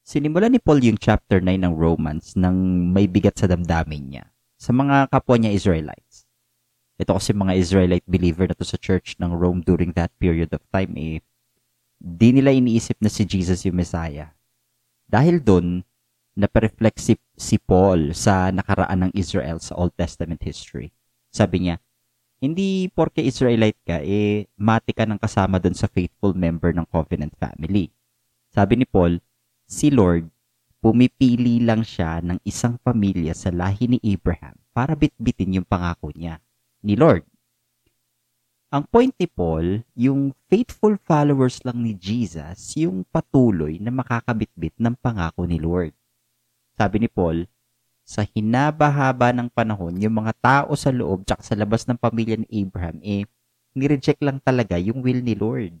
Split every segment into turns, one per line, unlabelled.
Sinimulan ni Paul yung chapter 9 ng Romans nang may bigat sa damdamin niya sa mga kapwa niya Israelites. Ito kasi mga Israelite believer na to sa church ng Rome during that period of time eh, di nila iniisip na si Jesus yung Messiah. Dahil doon, napareflect si, si Paul sa nakaraan ng Israel sa Old Testament history. Sabi niya, hindi porke Israelite ka, eh, mati ka ng kasama doon sa faithful member ng covenant family. Sabi ni Paul, si Lord, pumipili lang siya ng isang pamilya sa lahi ni Abraham para bitbitin yung pangako niya ni Lord. Ang point ni Paul, yung faithful followers lang ni Jesus, yung patuloy na makakabitbit ng pangako ni Lord. Sabi ni Paul, sa hinabahaba ng panahon, yung mga tao sa loob tsaka sa labas ng pamilya ni Abraham, eh, nireject lang talaga yung will ni Lord.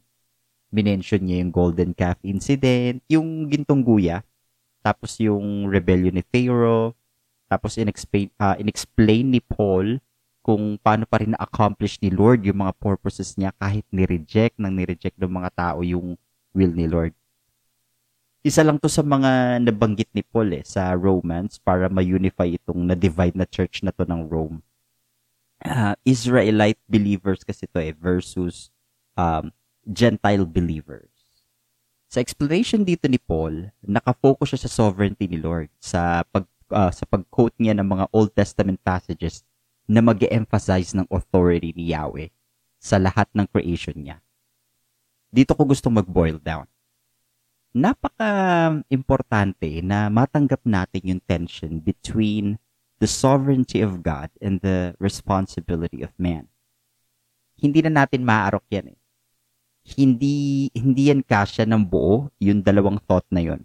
Minention niya yung golden calf incident, yung gintong guya, tapos yung rebellion ni Pharaoh, tapos inexplain, uh, inexplain ni Paul kung paano pa rin na-accomplish ni Lord yung mga purposes niya kahit ni-reject nang ni-reject ng mga tao yung will ni Lord isa lang to sa mga nabanggit ni Paul eh, sa Romans para ma-unify itong na-divide na church na to ng Rome. Uh, Israelite believers kasi to eh versus um, Gentile believers. Sa explanation dito ni Paul, nakafocus siya sa sovereignty ni Lord sa pag uh, sa pag-quote niya ng mga Old Testament passages na mag emphasize ng authority ni Yahweh sa lahat ng creation niya. Dito ko gusto mag-boil down napaka-importante na matanggap natin yung tension between the sovereignty of God and the responsibility of man. Hindi na natin maaarok yan eh. Hindi, hindi yan kasya ng buo, yung dalawang thought na yon.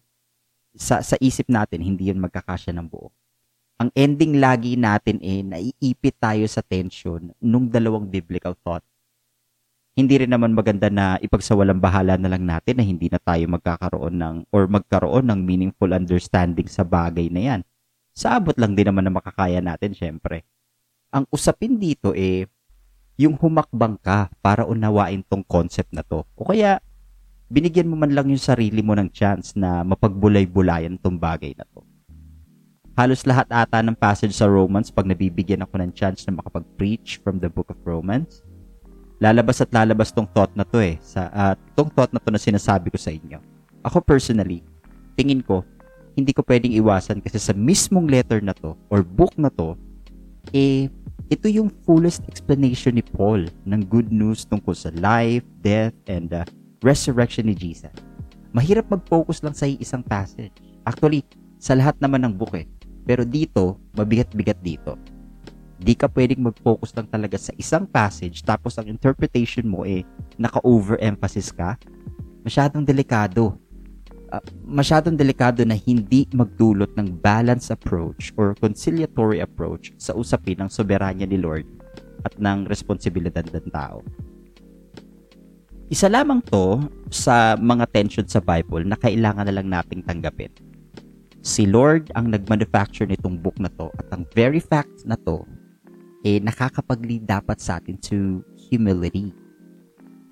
Sa, sa isip natin, hindi yun magkakasya ng buo. Ang ending lagi natin eh, naiipit tayo sa tension nung dalawang biblical thought hindi rin naman maganda na ipagsawalang bahala na lang natin na hindi na tayo magkakaroon ng or magkaroon ng meaningful understanding sa bagay na yan. Sa abot lang din naman na makakaya natin, syempre. Ang usapin dito eh, yung humakbang ka para unawain tong concept na to. O kaya, binigyan mo man lang yung sarili mo ng chance na mapagbulay-bulayan tong bagay na to. Halos lahat ata ng passage sa Romans pag nabibigyan ako ng chance na makapag-preach from the book of Romans, lalabas at lalabas tong thought na to eh. Sa, uh, tong thought na to na sinasabi ko sa inyo. Ako personally, tingin ko, hindi ko pwedeng iwasan kasi sa mismong letter na to or book na to, eh, ito yung fullest explanation ni Paul ng good news tungkol sa life, death, and uh, resurrection ni Jesus. Mahirap mag-focus lang sa isang passage. Actually, sa lahat naman ng book eh. Pero dito, mabigat-bigat dito Di ka pwedeng mag-focus lang talaga sa isang passage tapos ang interpretation mo eh naka-overemphasis ka. Masyadong delikado. Uh, masyadong delikado na hindi magdulot ng balanced approach or conciliatory approach sa usapin ng soberanya ni Lord at ng responsibilidad ng tao. Isa lamang to sa mga tension sa Bible na kailangan na lang nating tanggapin. Si Lord ang nag-manufacture nitong book na to at ang very fact na to eh nakakapag-lead dapat sa atin to humility.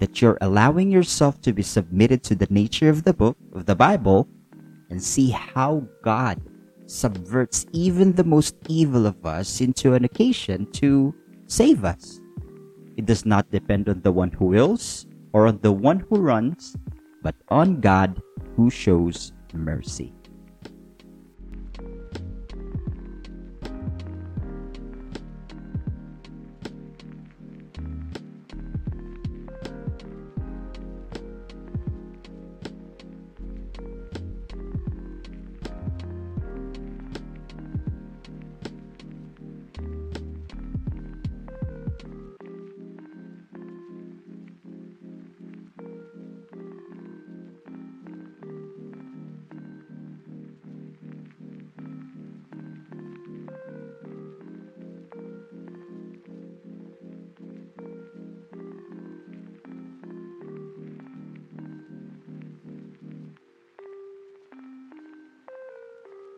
That you're allowing yourself to be submitted to the nature of the book, of the Bible, and see how God subverts even the most evil of us into an occasion to save us. It does not depend on the one who wills or on the one who runs, but on God who shows mercy.